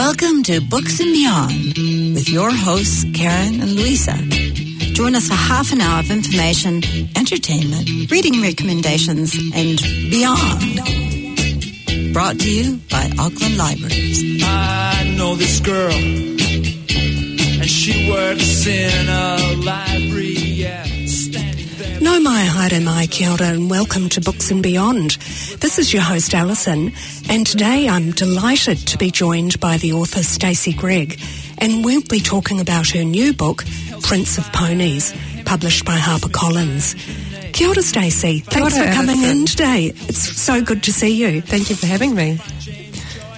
Welcome to Books and Beyond with your hosts, Karen and Louisa. Join us for half an hour of information, entertainment, reading recommendations, and beyond. Brought to you by Auckland Libraries. I know this girl, and she works in a library. Yeah, standing there. Nau mai haere mai kia ora and welcome to Books and Beyond. This is your host Alison and today I'm delighted to be joined by the author Stacy Gregg and we'll be talking about her new book Prince of Ponies published by HarperCollins. Kia ora Stacy. Thanks ora, for coming Alison. in today. It's so good to see you. Thank you for having me.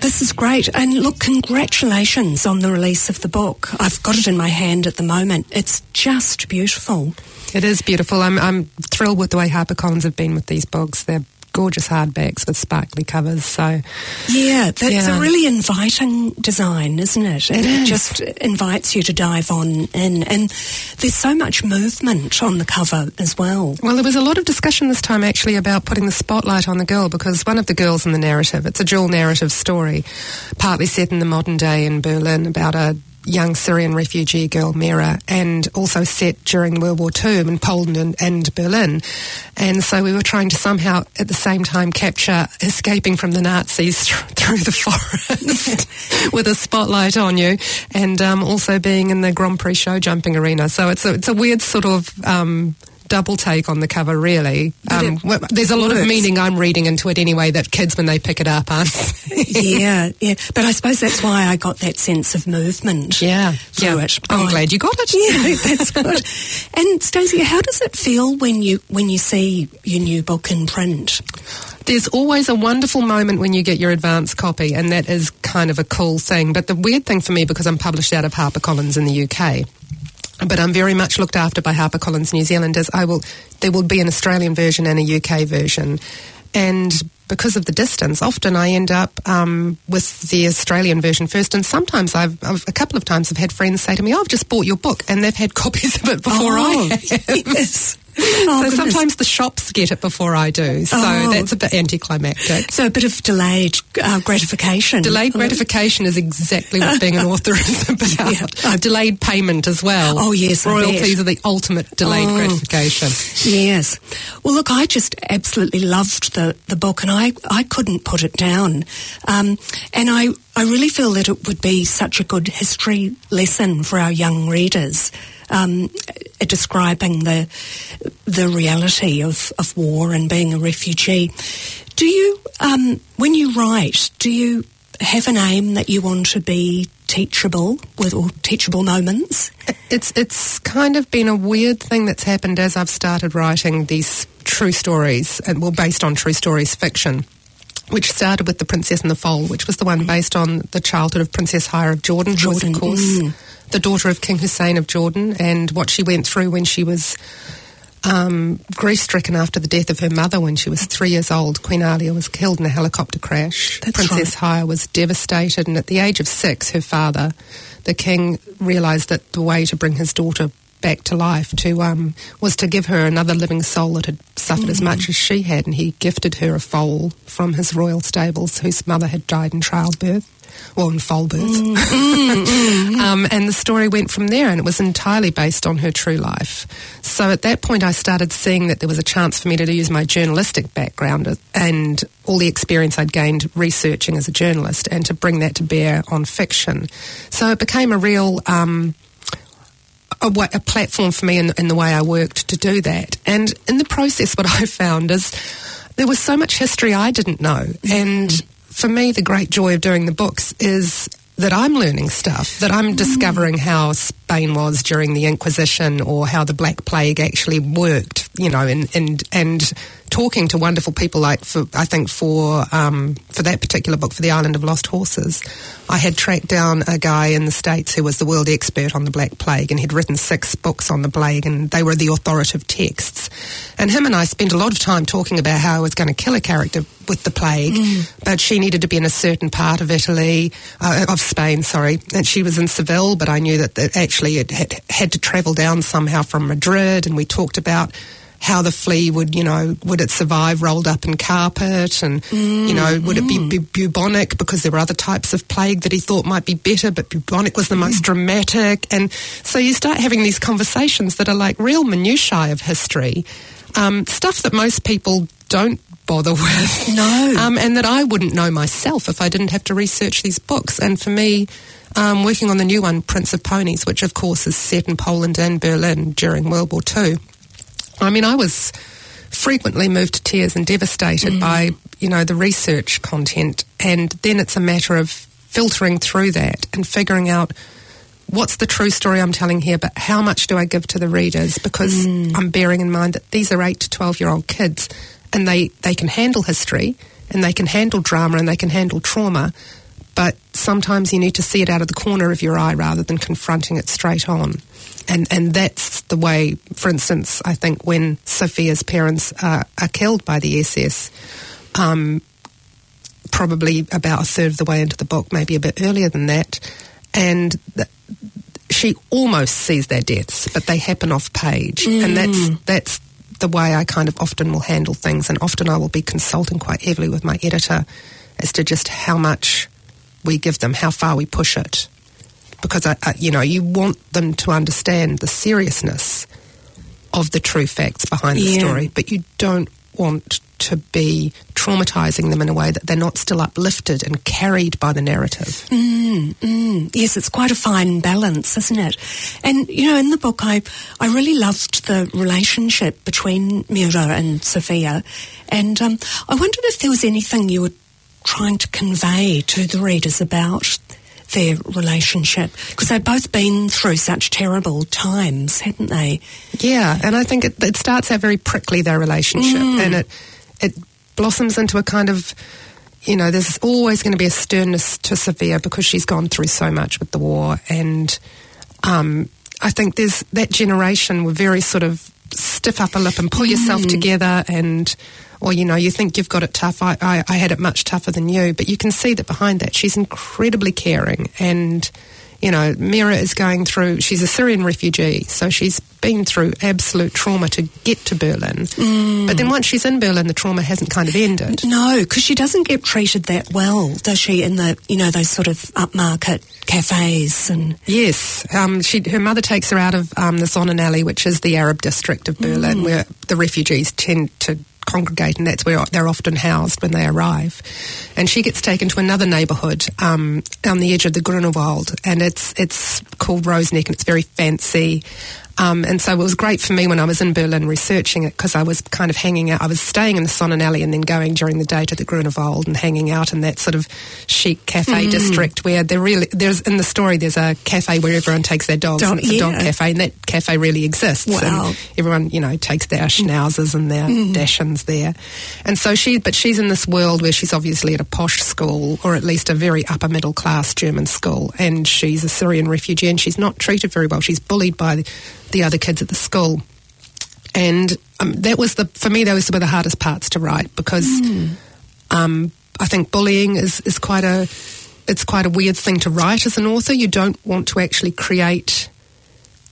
This is great. And look, congratulations on the release of the book. I've got it in my hand at the moment. It's just beautiful. It is beautiful. I'm, I'm thrilled with the way HarperCollins have been with these books. They're gorgeous hardbacks with sparkly covers. So Yeah, that's Yeah. a really inviting design, isn't it? It is. just invites you to dive on in. And there's so much movement on the cover as well. Well, there was a lot of discussion this time actually about putting the spotlight on the girl because one of the girls in the narrative, it's a dual narrative story, partly set in the modern day in Berlin about a young Syrian refugee girl, Mira, and also set during World War II in Poland and, and Berlin. And so we were trying to somehow at the same time capture escaping from the Nazis through the forest with a spotlight on you and um, also being in the Grand Prix show jumping arena. So it's a, it's a weird sort of um, double take on the cover, really. Um, there's a lot of meaning I'm reading into it anyway that kids, when they pick it up, aren't yeah, yeah. But I suppose that's why I got that sense of movement. Yeah, through yeah. it. I'm Oh, glad you got it. Yeah, that's good. and Stacy, how does it feel when you when you see your new book in print? There's always a wonderful moment when you get your advance copy, and that is kind of a cool thing. But the weird thing for me, because I'm published out of HarperCollins in the UK, but I'm very much looked after by HarperCollins New Zealand, is I will there will be an Australian version and a UK version, and because of the distance, often I end up um, with the Australian version first, and sometimes I've, I've a couple of times I've had friends say to me, "Oh, I've just bought your book," and they've had copies of it before Oh, I have. yes. Oh, so goodness. sometimes the shops get it before I do. So Oh. that's a bit anticlimactic. So a bit of delayed uh, gratification. Delayed gratification is exactly what being an author is about. Yeah. Delayed payment as well. Oh, yes, Royalties are the ultimate delayed Oh. gratification. Yes. Well, look, I just absolutely loved the, the book and I, I couldn't put it down. Um, and I, I really feel that it would be such a good history lesson for our young readers. Um, describing the the reality of, of war and being a refugee. Do you, um, when you write, do you have an aim that you want to be teachable with or teachable moments? It's it's kind of been a weird thing that's happened as I've started writing these true stories, and well, based on true stories fiction. Which started with The Princess and the Foal, which was the one based on the childhood of Princess Haya of Jordan, Jordan, of course, mm. The daughter of King Hussein of Jordan, and what she went through when she was um, grief stricken after the death of her mother when she was three years old. Queen Alia was killed in a helicopter crash. That's Princess right. Haya was devastated, and at the age of six, her father, the king, realised that the way to bring his daughter back to life to um, was to give her another living soul that had suffered as much as she had, and he gifted her a foal from his royal stables, whose mother had died in childbirth. Well, in foal birth. um, and the story went from there, and it was entirely based on her true life. So at that point, I started seeing that there was a chance for me to use my journalistic background and all the experience I'd gained researching as a journalist and to bring that to bear on fiction. So it became a real. Um, a, wa a platform for me in, in the way I worked to do that. And in the process, what I found is there was so much history I didn't know. And for me, the great joy of doing the books is that I'm learning stuff, that I'm discovering how Spain was during the Inquisition or how the Black Plague actually worked, you know, and, and, and talking to wonderful people like for, I think for, um, for that particular book, for the Island of Lost Horses, I had tracked down a guy in the States who was the world expert on the Black Plague and he'd written six books on the plague and they were the authoritative texts. And him and I spent a lot of time talking about how I was going to kill a character with the plague, but she needed to be in a certain part of Italy, uh, of Spain, sorry, and she was in Seville, but I knew that, that actually it had, had to travel down somehow from Madrid and we talked about how the flea would, you know, would it survive rolled up in carpet and, you know, would it be bu- bubonic because there were other types of plague that he thought might be better, but bubonic was the most dramatic. And so you start having these conversations that are like real minutiae of history, um, stuff that most people don't bother with. No. Um, and that I wouldn't know myself if I didn't have to research these books. And for me, um, working on the new one, Prince of Ponies, which of course is set in Poland and Berlin during World War II, I mean, I was frequently moved to tears and devastated by, you know, the research content. And then it's a matter of filtering through that and figuring out what's the true story I'm telling here, but how much do I give to the readers? Because I'm bearing in mind that these are 8 to 12 year old kids and they, they can handle history and they can handle drama and they can handle trauma. But sometimes you need to see it out of the corner of your eye rather than confronting it straight on. And, and that's the way, for instance, I think when Sophia's parents are, are killed by the SS, um, probably about a third of the way into the book, maybe a bit earlier than that. And th- she almost sees their deaths, but they happen off page. And that's, that's the way I kind of often will handle things. And often I will be consulting quite heavily with my editor as to just how much we give them, how far we push it. Because, I, I, you know, you want them to understand the seriousness of the true facts behind the Yeah. story, but you don't want to be traumatizing them in a way that they're not still uplifted and carried by the narrative. Mm, mm. Yes, it's quite a fine balance, isn't it? And you know, in the book, I I really loved the relationship between Mira and Sophia, and um, I wondered if there was anything you were trying to convey to the readers about their relationship because they'd both been through such terrible times, hadn't they? Yeah, and I think it, it starts out very prickly their relationship, mm. and it it blossoms into a kind of, you know, there's always going to be a sternness to Sophia because she's gone through so much with the war, and um, I think there's that generation were very sort of stiff upper lip and pull yourself together and. Or you know, you think you've got it tough. I, I, I had it much tougher than you, but you can see that behind that, she's incredibly caring, and you know, Mira is going through, she's a Syrian refugee, so she's been through absolute trauma to get to Berlin. But then once she's in Berlin, the trauma hasn't kind of ended. No, because she doesn't get treated that well, does she? In the you know those sort of upmarket cafes and Yes, um, she, her mother takes her out of um, the Sonnenallee, which is the Arab district of Berlin, where the refugees tend to congregate, and that's where they're often housed when they arrive. And she gets taken to another neighbourhood um, on the edge of the Grunewald, and it's it's called Roseneck, and it's very fancy. Um, and so it was great for me when I was in Berlin researching it because I was kind of hanging out. I was staying in the Sonnenallee and then going during the day to the Grunewald and hanging out in that sort of chic cafe hmm. district where there really there's in the story there's a cafe where everyone takes their dogs. Dog- and it's a dog cafe, and that cafe really exists. Wow. And everyone you know takes their hmm. schnauzers and their hmm. dachshunds there. And so she, but she's in this world where she's obviously at a posh school or at least a very upper middle class German school, and she's a Syrian refugee and she's not treated very well. She's bullied by the, the other kids at the school. And um, that was the for me those were the hardest parts to write because um, I think bullying is, is quite a it's quite a weird thing to write as an author. You don't want to actually create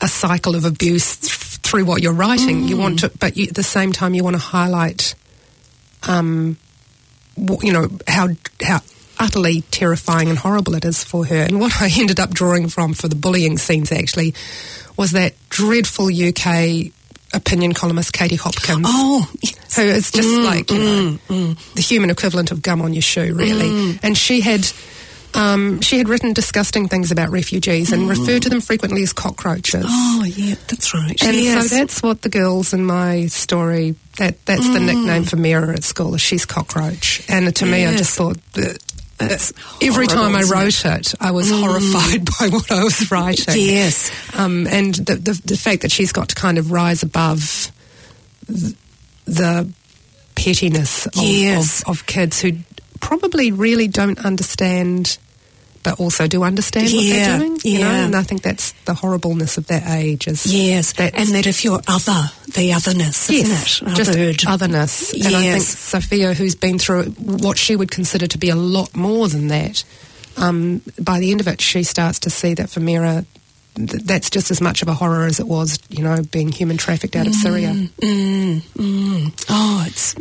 a cycle of abuse th- through what you're writing. You want to, but you, at the same time, you want to highlight, um, wh- you know, how how utterly terrifying and horrible it is for her. And what I ended up drawing from for the bullying scenes actually was that dreadful UK opinion columnist Katie Hopkins. oh, So it's just mm, like, you know, mm, mm. the human equivalent of gum on your shoe, really. And she had. Um, she had written disgusting things about refugees and referred to them frequently as cockroaches. oh yeah, that's right. And yes. so that's what the girls in my story that that's the nickname for Mira at school. is She's cockroach. And to me, I just thought that That's every time I wrote it, I was horrified by what I was writing. Yes. Um, and the, the the fact that she's got to kind of rise above th- the pettiness of, Yes. of, of kids who probably really don't understand. But also do understand what Yeah, they're doing, you know, and I think that's the horribleness of that age. Is Yes, and that if you're other, the otherness, Yes, isn't it? just Othered. otherness. And I think Yes. Sophia, who's been through what she would consider to be a lot more than that, um, by the end of it, she starts to see that for Mira, that's just as much of a horror as it was, you know, being human trafficked out of Syria. Mm, mm. Oh, it's.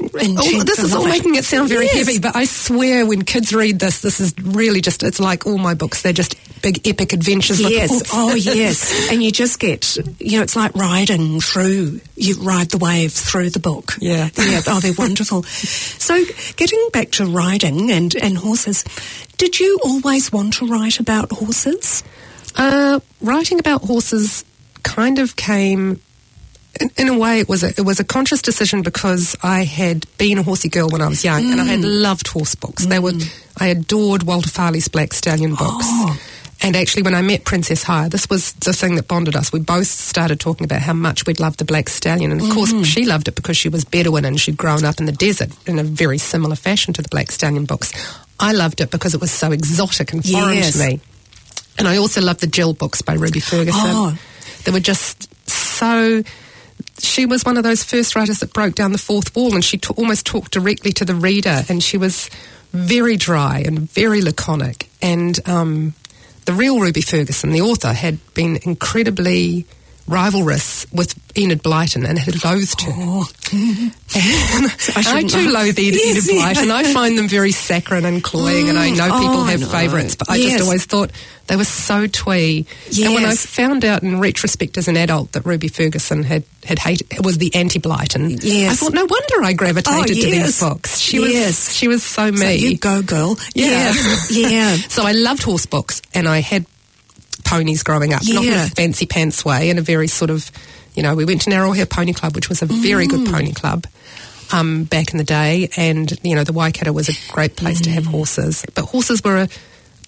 Oh, this is all making it sound very Yes. heavy, but I swear when kids read this, this is really just, it's like all my books. They're just big epic adventures. Yes. horses. Oh, yes. And you just get, you know, it's like riding through, you ride the wave through the book. Yeah. yeah. Oh, they're wonderful. So, getting back to riding and, and horses, did you always want to write about horses? Uh, writing about horses kind of came. In, in a way, it was a it was a conscious decision because I had been a horsey girl when I was young, and I had mm. loved horse books. They were mm. I adored Walter Farley's Black Stallion books. Oh. And actually, when I met Princess Haya, this was the thing that bonded us. We both started talking about how much we'd loved the Black Stallion. And of course, mm-hmm. she loved it because she was Bedouin and she'd grown up in the desert in a very similar fashion to the Black Stallion books. I loved it because it was so exotic and foreign Yes. to me. And I also love the Jill books by Ruby Ferguson. Oh. They were just so. She was one of those first writers that broke down the fourth wall, and she ta- almost talked directly to the reader. And she was very dry and very laconic. And um, the real Ruby Ferguson, the author, had been incredibly rivalrous with Enid Blyton and had loathed her. Oh. And I, shouldn't too laugh. loathe Enid, Yes, Enid yeah. Blyton. I find them very saccharine and cloying, and I know mm. people Oh, have no. favourites, but I Yes. just always thought they were so twee. And when I found out in retrospect as an adult that Ruby Ferguson had, had hated was the anti Blyton, Yes. I thought no wonder I gravitated Oh, to yes. these books. She Yes. was she was so me. So you go, girl. Yeah. Yeah. yeah. So I loved horse books, and I had ponies growing up, not in a fancy pants way, in a very sort of, you know, we went to Narrow Hair Pony Club, which was a very good Mm. pony club. Um, back in the day, and you know the Waikato was a great place to Mm. have horses, but horses were a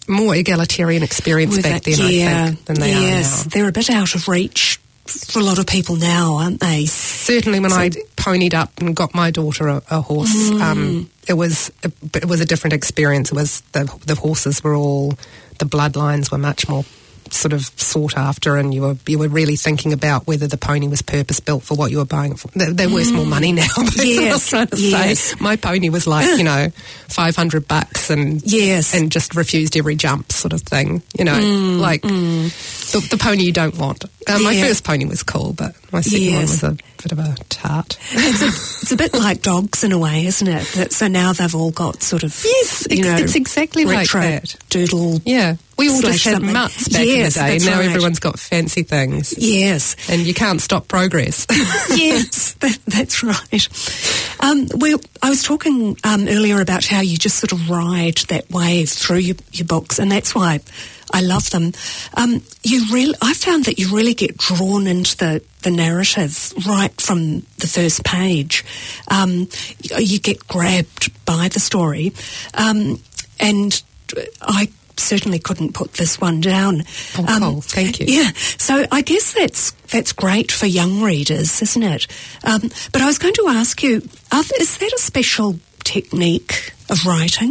more egalitarian experience With back that- then, yeah. I think, than they yes. are now. They're a bit out of reach for a lot of people now, aren't they? Certainly, when I ponied up and got my daughter a, a horse, Mm. um, it was a, it was a different experience. It was the the horses were all the bloodlines were much more sort of sought after, and you were you were really thinking about whether the pony was purpose built for what you were buying it for. They're, they're worth more money now. That's what I was Mm. Yes, trying to yes. say. My pony was like you know five hundred bucks and Yes. and just refused every jump sort of thing. You know, like The, the pony you don't want. Uh, my Mm, Yeah. first pony was cool, but my second one was a bit of a tart. It's a, it's a bit like dogs in a way, isn't it? That, so now they've all got sort of Yes, you ex- know, it's exactly like retro that. Doodle. Yeah, we all just had something. mutts back Yes, in the day. Now right. everyone's got fancy things, Yes, and you can't stop progress. yes, that, that's right. Um, well, I was talking um, earlier about how you just sort of ride that wave through your, your books, and that's why I love them. Um, you really, I found that you really get drawn into the, the narrative right from the first page. Um, you, you get grabbed by the story, um, and I certainly couldn't put this one down. Oh, Um, cool. Thank you. Yeah, so I guess that's that's great for young readers, isn't it? Um, but I was going to ask you, is that a special technique of writing?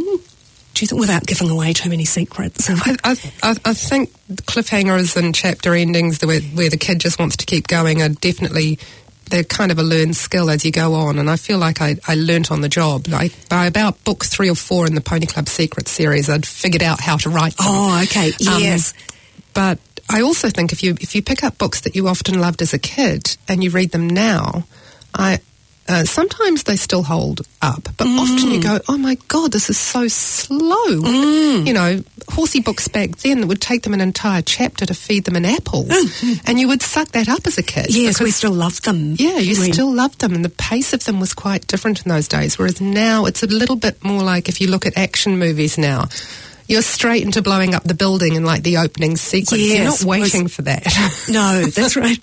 Do you think, without giving away too many secrets? I, I, I I think cliffhangers and chapter endings, the way, where the kid just wants to keep going, are definitely they're kind of a learned skill as you go on. And I feel like I, I learnt on the job. Like by about book three or four in the Pony Club Secret series, I'd figured out how to write them. oh, okay, Um, yes. but I also think if you if you pick up books that you often loved as a kid and you read them now, I uh, sometimes they still hold up, but mm. often you go, "Oh my god, this is so slow." Mm. You know, horsey books back then would take them an entire chapter to feed them an apple, mm. and you would suck that up as a kid. yes, we still love them. yeah, you We- still loved them, and the pace of them was quite different in those days. Whereas now, it's a little bit more like if you look at action movies now, you're straight into blowing up the building in like the opening sequence. you're not waiting was- for that. No, that's right.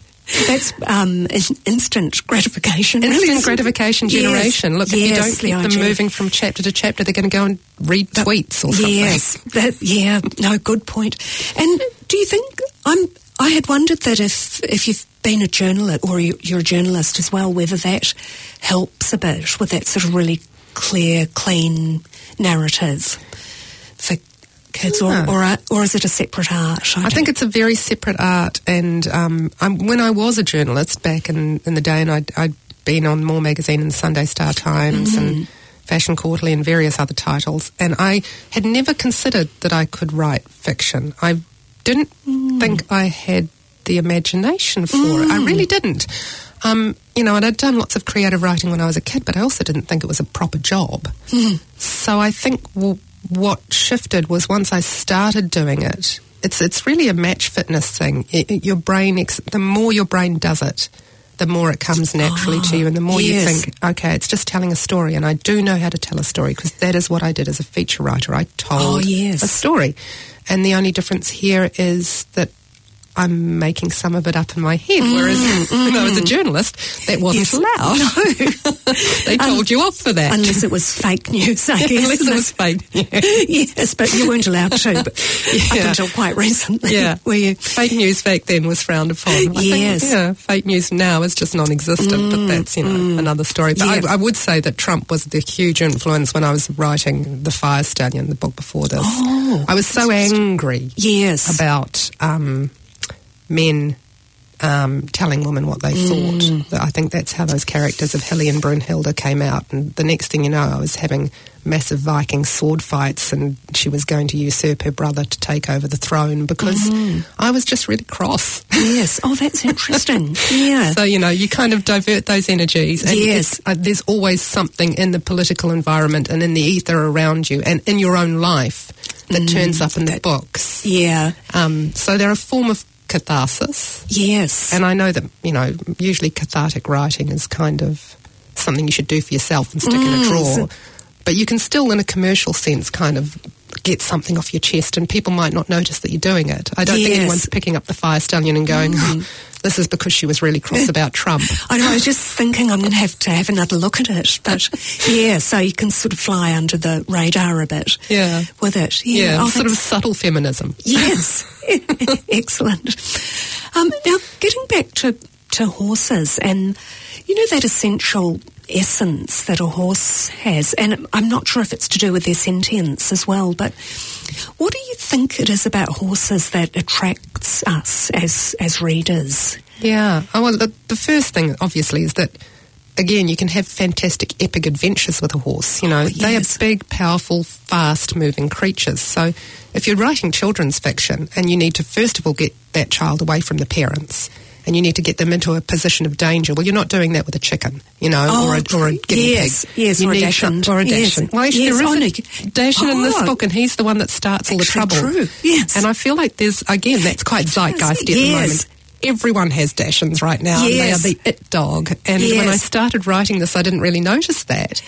That's um, instant gratification. Instant it? gratification Yes, generation. Look, if you don't the keep them idea. moving from chapter to chapter, they're going to go and read tweets or something. Yes, that, yeah, no, good point. And do you think I'm? I had wondered that if if you've been a journalist or you, you're a journalist as well, whether that helps a bit with that sort of really clear, clean narrative for kids, or Ah. or, or is it a separate art? I think it's a very separate art. And um, I'm, when I was a journalist back in, in the day, and I'd, I'd been on More Magazine and Sunday Star Times and Fashion Quarterly and various other titles, and I had never considered that I could write fiction. I didn't think I had the imagination for it. I really didn't. Um, you know, and I'd done lots of creative writing when I was a kid, but I also didn't think it was a proper job. So I think w- what shifted was once I started doing it. It's it's really a match fitness thing. It, it- your brain, ex- the more your brain does it, the more it comes naturally to you, and the more ah, yes. you think, okay, it's just telling a story, and I do know how to tell a story because that is what I did as a feature writer. I told Oh, yes. a story, and the only difference here is that. I'm making some of it up in my head, whereas mm, when I was a mm. journalist, that wasn't Yes. allowed. they told you off for that. Unless it was fake news, I guess. Unless it was fake news. yes, but you weren't allowed to. But Yeah. Up until quite recently, Yeah. were you? Fake news back then was frowned upon. I Yes. Think, yeah, fake news now is just non-existent, but mm, that's, you know, another story. But Yeah. I, I would say that Trump was the huge influence when I was writing The Fire Stallion, the book before this. Oh. I was so angry Yes. about um, men um, telling women what they Mm. thought. I think that's how those characters of Hilly and Brunhilde came out. And the next thing you know, I was having massive Viking sword fights, and she was going to usurp her brother to take over the throne because Mm-hmm. I was just really cross. yes. Oh, that's interesting. yeah. So, you know, you kind of divert those energies. And Yes. Uh, there's always something in the political environment and in the ether around you and in your own life that turns up in the books. yeah. Um, so they're a form of catharsis. Yes. And I know that, you know, usually cathartic writing is kind of something you should do for yourself and stick in a mm. drawer. But you can still, in a commercial sense, kind of get something off your chest and people might not notice that you're doing it. I don't think anyone's picking up the fire stallion and going, oh, this is because she was really cross about Trump. I know. I was just thinking I'm going to have to have another look at it, but yeah. So you can sort of fly under the radar a bit. Yeah. With it. Yeah. Yeah, Oh, sort of subtle feminism. Yes. Excellent. Um, now, getting back to, to horses and, you know, that essential essence that a horse has, and I'm not sure if it's to do with their sentience as well, but what do you think it is about horses that attracts us as, as readers? Yeah. Oh, well, the, the first thing, obviously, is that, again, you can have fantastic epic adventures with a horse. You know, Oh, they are big, powerful, fast moving creatures. So if you're writing children's fiction and you need to, first of all, get that child away from the parents, and you need to get them into a position of danger. Well, you're not doing that with a chicken, you know, Oh, or, a, or a guinea yes, pig. yes, you or a dachshund. or a Yes. Well, actually, yes, there oh, a dachshund in this Oh. book, and he's the one that starts all the trouble. true, yes. And I feel like there's again that's quite zeitgeisty at the moment everyone has Dachshunds right now. and Yes. They are the it dog. And when I started writing this, I didn't really notice that.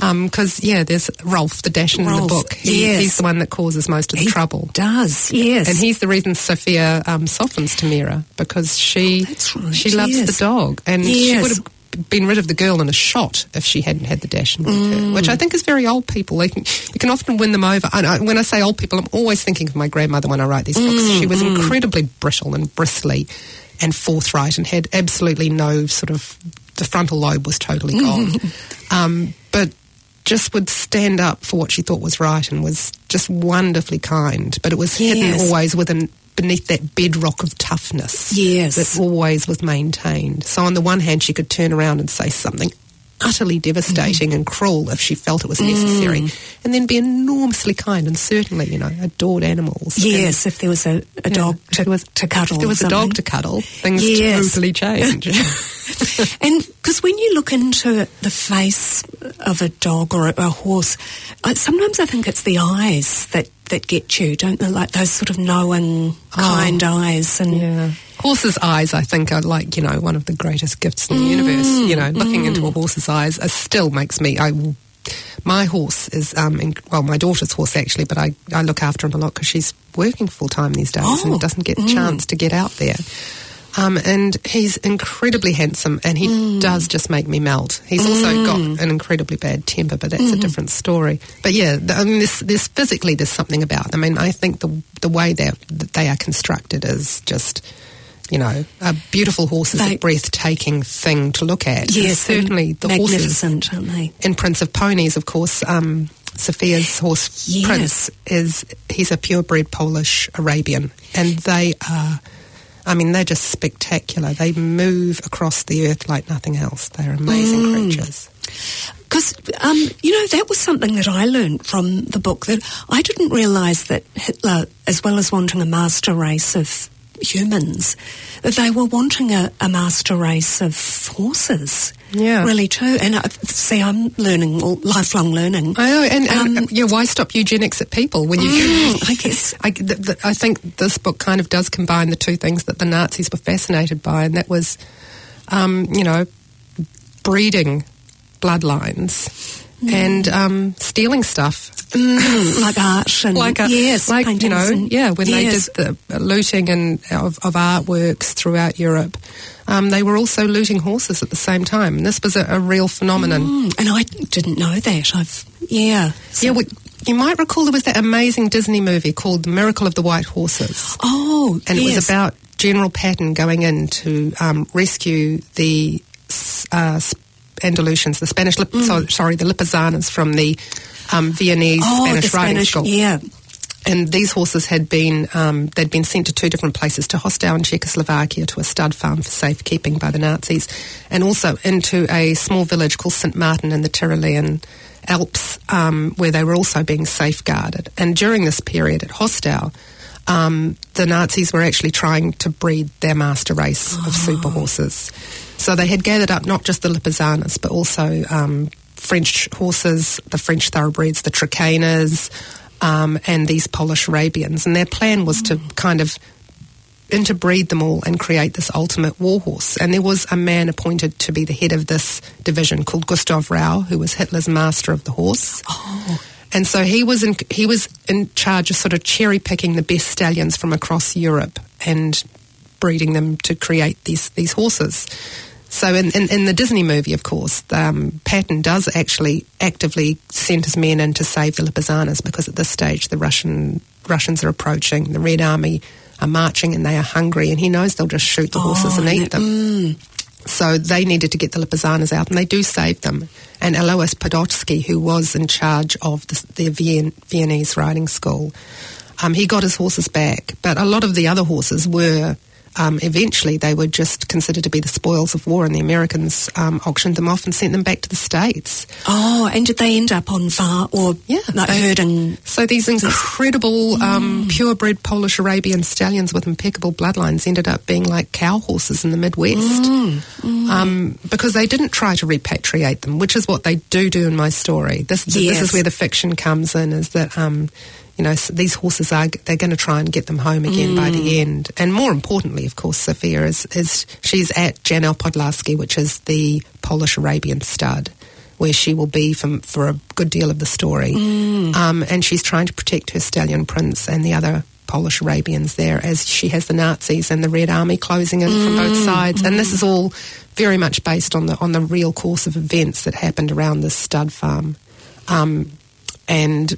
Because, yeah, there's Rolf, the Dachshund in the book. He, yes. He's the one that causes most of the He trouble. Does, yes. And he's the reason Sophia um, softens Tamira because she Oh, right, she loves yes. the dog, and she would have been rid of the girl in a shot if she hadn't had the Dachshund with Mm. her, which I think is very old people. They can, you can often win them over. And I, when I say old people, I'm always thinking of my grandmother when I write these books. Mm, She was incredibly brittle and bristly and forthright, and had absolutely no sort of the frontal lobe was totally gone. um, but just would stand up for what she thought was right and was just wonderfully kind. But it was hidden always within beneath that bedrock of toughness. Yes. That always was maintained. So on the one hand she could turn around and say something utterly devastating and cruel if she felt it was necessary. Mm. And then be enormously kind and certainly, you know, adored animals. And- Yes, if there was a, a dog if to, was- to cuddle. if there was a dog to cuddle, things Yes. totally change. And because when you look into the face of a dog or a, a horse, I, sometimes I think it's the eyes that, that get you, don't they? Like those sort of knowing, oh. kind eyes. And Oh. Yeah. Horses' eyes, I think, are like, you know, one of the greatest gifts in the universe. You know, looking into a horse's eyes uh, still makes me. I, my horse is, um, in, well, my daughter's horse actually, but I, I look after him a lot because she's working full time these days Oh, and doesn't get a chance to get out there. Um, and he's incredibly handsome, and he does just make me melt. He's also got an incredibly bad temper, but that's a different story. But yeah, I mean, this, this physically, there's something about. them. I mean, I think the the way that they are constructed is just, you know, a beautiful horse is They- a breathtaking thing to look at. And yes, certainly and the horses magnificent, aren't they? in Prince of Ponies, of course, um, Sophia's horse Yes. Prince is he's a purebred Polish Arabian, and they are. I mean, they're just spectacular. They move across the earth like nothing else. They're amazing Mm. creatures. Because Because, um, you know, that was something that I learned from the book that I didn't realise that Hitler, as well as wanting a master race of humans, that they were wanting a, a master race of horses. Yeah. Really, too. And uh, see, I'm learning, well, lifelong learning. I know, and, and Um, yeah, why stop eugenics at people when you? Mm, I guess. I, th- th- I think this book kind of does combine the two things that the Nazis were fascinated by, and that was, um, you know, breeding bloodlines and um, stealing stuff. Mm, like art and like a, yes, like you know, and- yeah, when yes. they did the looting and of, of artworks throughout Europe, um, they were also looting horses at the same time. And this was a, a real phenomenon. Mm, and I didn't know that. I've yeah. So- Yeah, we, you might recall there was that amazing Disney movie called The Miracle of the White Horses. oh, And it was about General Patton going in to um, rescue the uh, Andalusians, the Spanish, Lip- so, sorry, the Lipizzaners from the um, Viennese Mm. oh, Spanish riding Spanish, school. Yeah. And these horses had been um, they'd been sent to two different places to Hostau in Czechoslovakia to a stud farm for safekeeping by the Nazis, and also into a small village called St Martin in the Tyrolean Alps, um, where they were also being safeguarded. And during this period at Hostau, um, the Nazis were actually trying to breed their master race of super horses. So they had gathered up not just the Lipizzaners, but also um, French horses, the French thoroughbreds, the Trakehners, um, and these Polish Arabians. And their plan was to kind of interbreed them all and create this ultimate war horse. And there was a man appointed to be the head of this division called Gustav Rau, who was Hitler's master of the horse. Oh. And so he was in, he was in charge of sort of cherry picking the best stallions from across Europe and breeding them to create these these horses. So in, in, in the Disney movie, of course, um, Patton does actually actively send his men in to save the Lipizzaners because at this stage the Russian Russians are approaching, the Red Army are marching and they are hungry and he knows they'll just shoot the horses and eat them. So they needed to get the Lipizzaners out, and they do save them. And Alois Podhajsky, who was in charge of the, the Vien, Viennese riding school, um, he got his horses back. But a lot of the other horses were, um, eventually, they were just considered to be the spoils of war, and the Americans um, auctioned them off and sent them back to the States. Oh, and did they end up on farm or Yeah, like herding? So these incredible um, purebred Polish Arabian stallions with impeccable bloodlines ended up being like cow horses in the Midwest Um, because they didn't try to repatriate them, which is what they do do in my story. This, this is where the fiction comes in, is that um, you know these horses are they're going to try and get them home again by the end. And more importantly, of course, Sophia is, is she's at Janów Podlaski, which is the Polish Arabian stud where she will be for, for a good deal of the story. Um, and she's trying to protect her stallion prince and the other Polish Arabians there as she has the Nazis and the Red Army closing in from both sides. And this is all very much based on the on the real course of events that happened around this stud farm. Um, and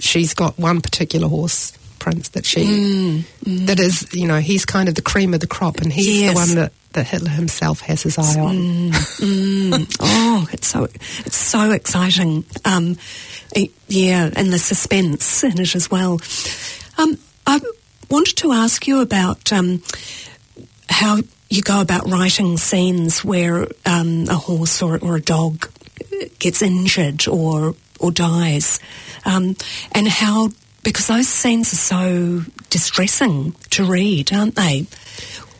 she's got one particular horse, Prince, that she that is, you know, he's kind of the cream of the crop, and he's Yes. the one that, that Hitler himself has his eye on. Oh, it's so it's so exciting. Um, eh, yeah, and the suspense in it as well. Um, I wanted to ask you about um, how you go about writing scenes where um, a horse or, or a dog gets injured or or dies, um, and how because those scenes are so distressing to read, aren't they?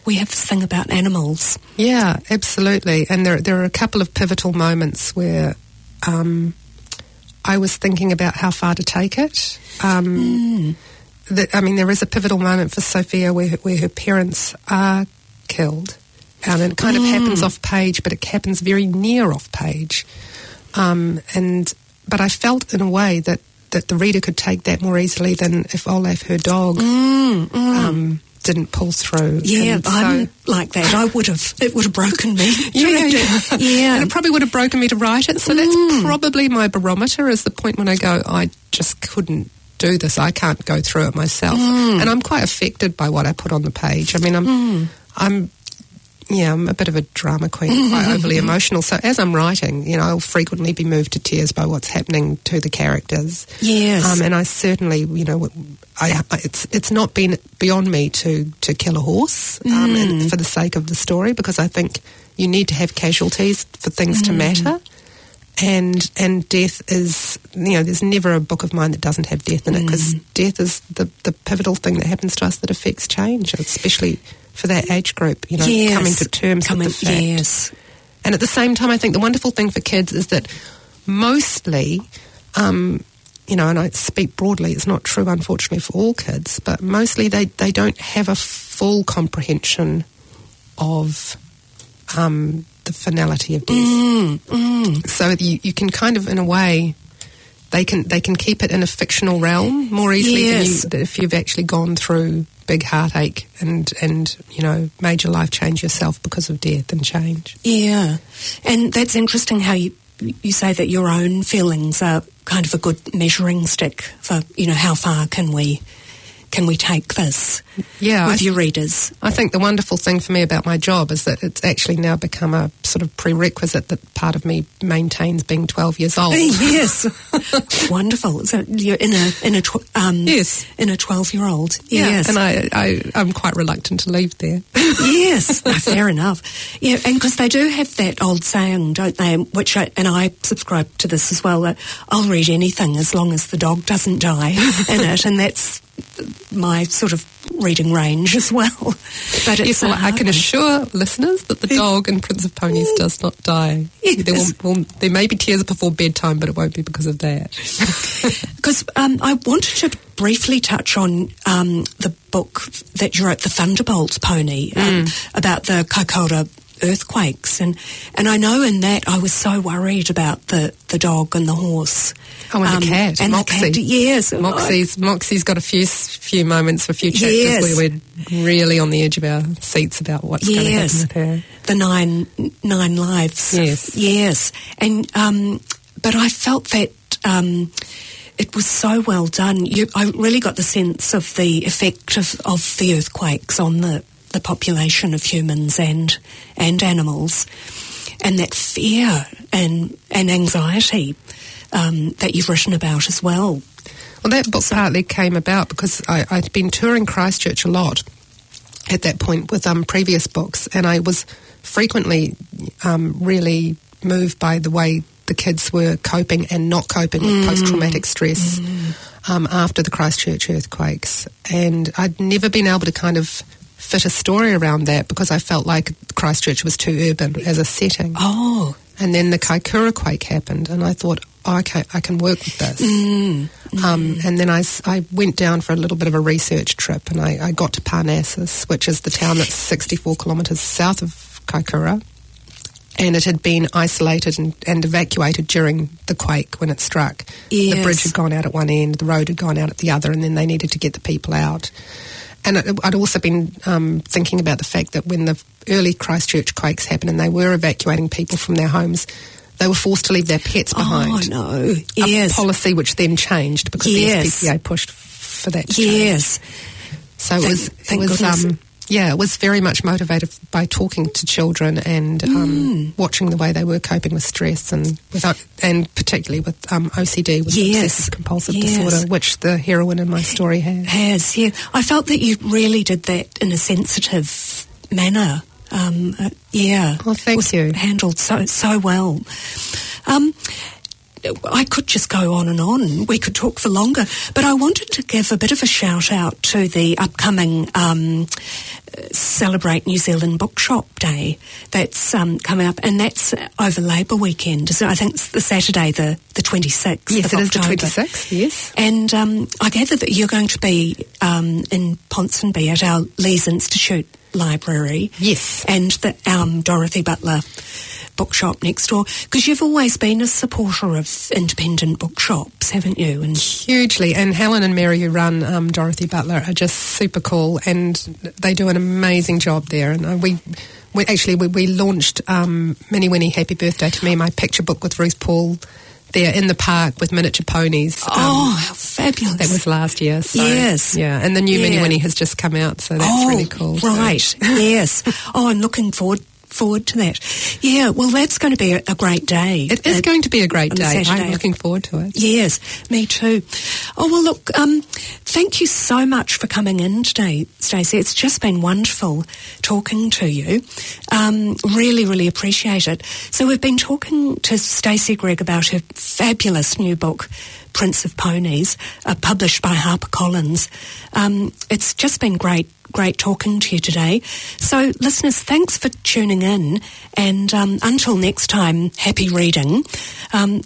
We have this thing about animals. Yeah, absolutely. And there, there are a couple of pivotal moments where um, I was thinking about how far to take it. Um, that, I mean, there is a pivotal moment for Sophia where, her- where her parents are killed. Um, and it kind of happens off page, but it happens very near off page. Um, and but I felt in a way that, that the reader could take that more easily than if Olaf, her dog, mm, mm. Um, didn't pull through. Yeah, so- I'm like that. I would have. It would have broken me. yeah, yeah. yeah. And it probably would have broken me to write it. So that's mm. probably my barometer is the point when I go, I just couldn't do this. I can't go through it myself. And I'm quite affected by what I put on the page. I mean, I'm, I'm, yeah, I'm a bit of a drama queen, quite overly emotional. So as I'm writing, you know, I'll frequently be moved to tears by what's happening to the characters. Yes. Um, and I certainly, you know, I, it's it's not been beyond me to to kill a horse um, and for the sake of the story because I think you need to have casualties for things to matter. And and death is you know there's never a book of mine that doesn't have death in it because Mm. death is the the pivotal thing that happens to us that affects change, especially for that age group. You know, yes. coming to terms Coming- with the fact. Yes. And at the same time, I think the wonderful thing for kids is that mostly, um, you know, and I speak broadly, it's not true, unfortunately, for all kids, but mostly they, they don't have a full comprehension of um, the finality of death. Mm, So you, you can kind of, in a way, they can they can keep it in a fictional realm more easily Yes. than, you, if you've actually gone through big heartache and and you know major life change yourself because of death and change. Yeah, and that's interesting how you you say that your own feelings are kind of a good measuring stick for you know how far can we can we take this Yeah, with I- your readers. I think the wonderful thing for me about my job is that it's actually now become a sort of prerequisite that part of me maintains being 12 years old. yes, wonderful. So you're in a in a tw- um, Yes. in a twelve year old. Yeah, Yes, and I, I, I'm quite reluctant to leave there. yes, no, fair enough. Yeah, and because they do have that old saying, don't they? Which I, and I subscribe to this as well. That I'll read anything as long as the dog doesn't die in it, and that's my sort of reading range as well. But it's Yes, well, I can assure listeners that the dog in Prince of Ponies does not die. Yes. There, will, will, there may be tears before bedtime, but it won't be because of that. Because um, I wanted to briefly touch on um, the book that you wrote, The Thunderbolt Pony, um, about the Kaikoura earthquakes. And, and I know in that I was so worried about the, the dog and the horse. Oh, and Um, the cat, and Moxie. The cat, yes. Moxie's Moxie's got a few few moments, a few chapters Yes. where we're really on the edge of our seats about what's going to happen Yes. with her. the nine nine lives. Yes. yes, and um, but I felt that um, it was so well done. You, I really got the sense of the effect of, of the earthquakes on the, the population of humans and and animals, and that fear and and anxiety um, that you've written about as well. Well, that book partly came about because I, I'd been touring Christchurch a lot at that point with um, previous books, and I was frequently um, really moved by the way the kids were coping and not coping with post traumatic stress um, after the Christchurch earthquakes. And I'd never been able to kind of fit a story around that because I felt like Christchurch was too urban as a setting. Oh, And then the Kaikoura quake happened, and I thought, oh, okay, I can work with this. Um, and then I went down for a little bit of a research trip, and I, I got to Parnassus, which is the town that's 64 kilometres south of Kaikoura. And it had been isolated and, and evacuated during the quake when it struck. The bridge had gone out at one end, the road had gone out at the other, and then they needed to get the people out. And I'd also been um, thinking about the fact that when the early Christchurch quakes happened and they were evacuating people from their homes, they were forced to leave their pets behind. oh no, Yes, A policy which then changed because Yes. the SPCA pushed for that to change. yes. So it Thank- was, it was um, yeah, it was very much motivated by talking to children and Mm. um, watching the way they were coping with stress and without, and particularly with um, OCD, with Yes. obsessive compulsive Yes. disorder, which the heroine in my story has. has, yeah. I felt that you really did that in a sensitive manner. Um, uh, yeah. well, thank was you. Handled so so well. I could just go on and on. We could talk for longer, but I wanted to give a bit of a shout out to the upcoming um, Celebrate New Zealand Bookshop Day that's um, coming up, and that's over Labour weekend. So I think it's the Saturday, the the twenty sixth. Yes, of it is the 26th, yes. And um, I gather that you're going to be um, in Ponsonby at our Leys Institute Library. Yes. And the um, Dorothy Butler bookshop next door. Because you've always been a supporter of independent bookshops, haven't you? And Hugely, and Helen and Mary who run um, Dorothy Butler are just super cool, and they do an amazing job there. And uh, we, we actually we, we launched um, Mini Whinny Happy Birthday to Me, my picture book with Ruth Paul, there in the park with miniature ponies. Um, oh, how fabulous! that was last year. So, Yes. yeah, and the new Mini Yeah. Whinny has just come out, so that's oh, really cool. So- Right, yes. Oh, I'm looking forward forward to that. Yeah, well, that's going to be a, a great day. It is Uh, going to be a great day. I'm looking forward to it. Yes, me too. Oh well, look. Um, thank you so much for coming in today, Stacy. It's just been wonderful talking to you. Um, really, really appreciate it. So we've been talking to Stacy Gregg about her fabulous new book. Prince of Ponies, uh, published by HarperCollins. Um, it's just been great, great talking to you today. So, listeners, thanks for tuning in, and um, until next time, happy reading. Um,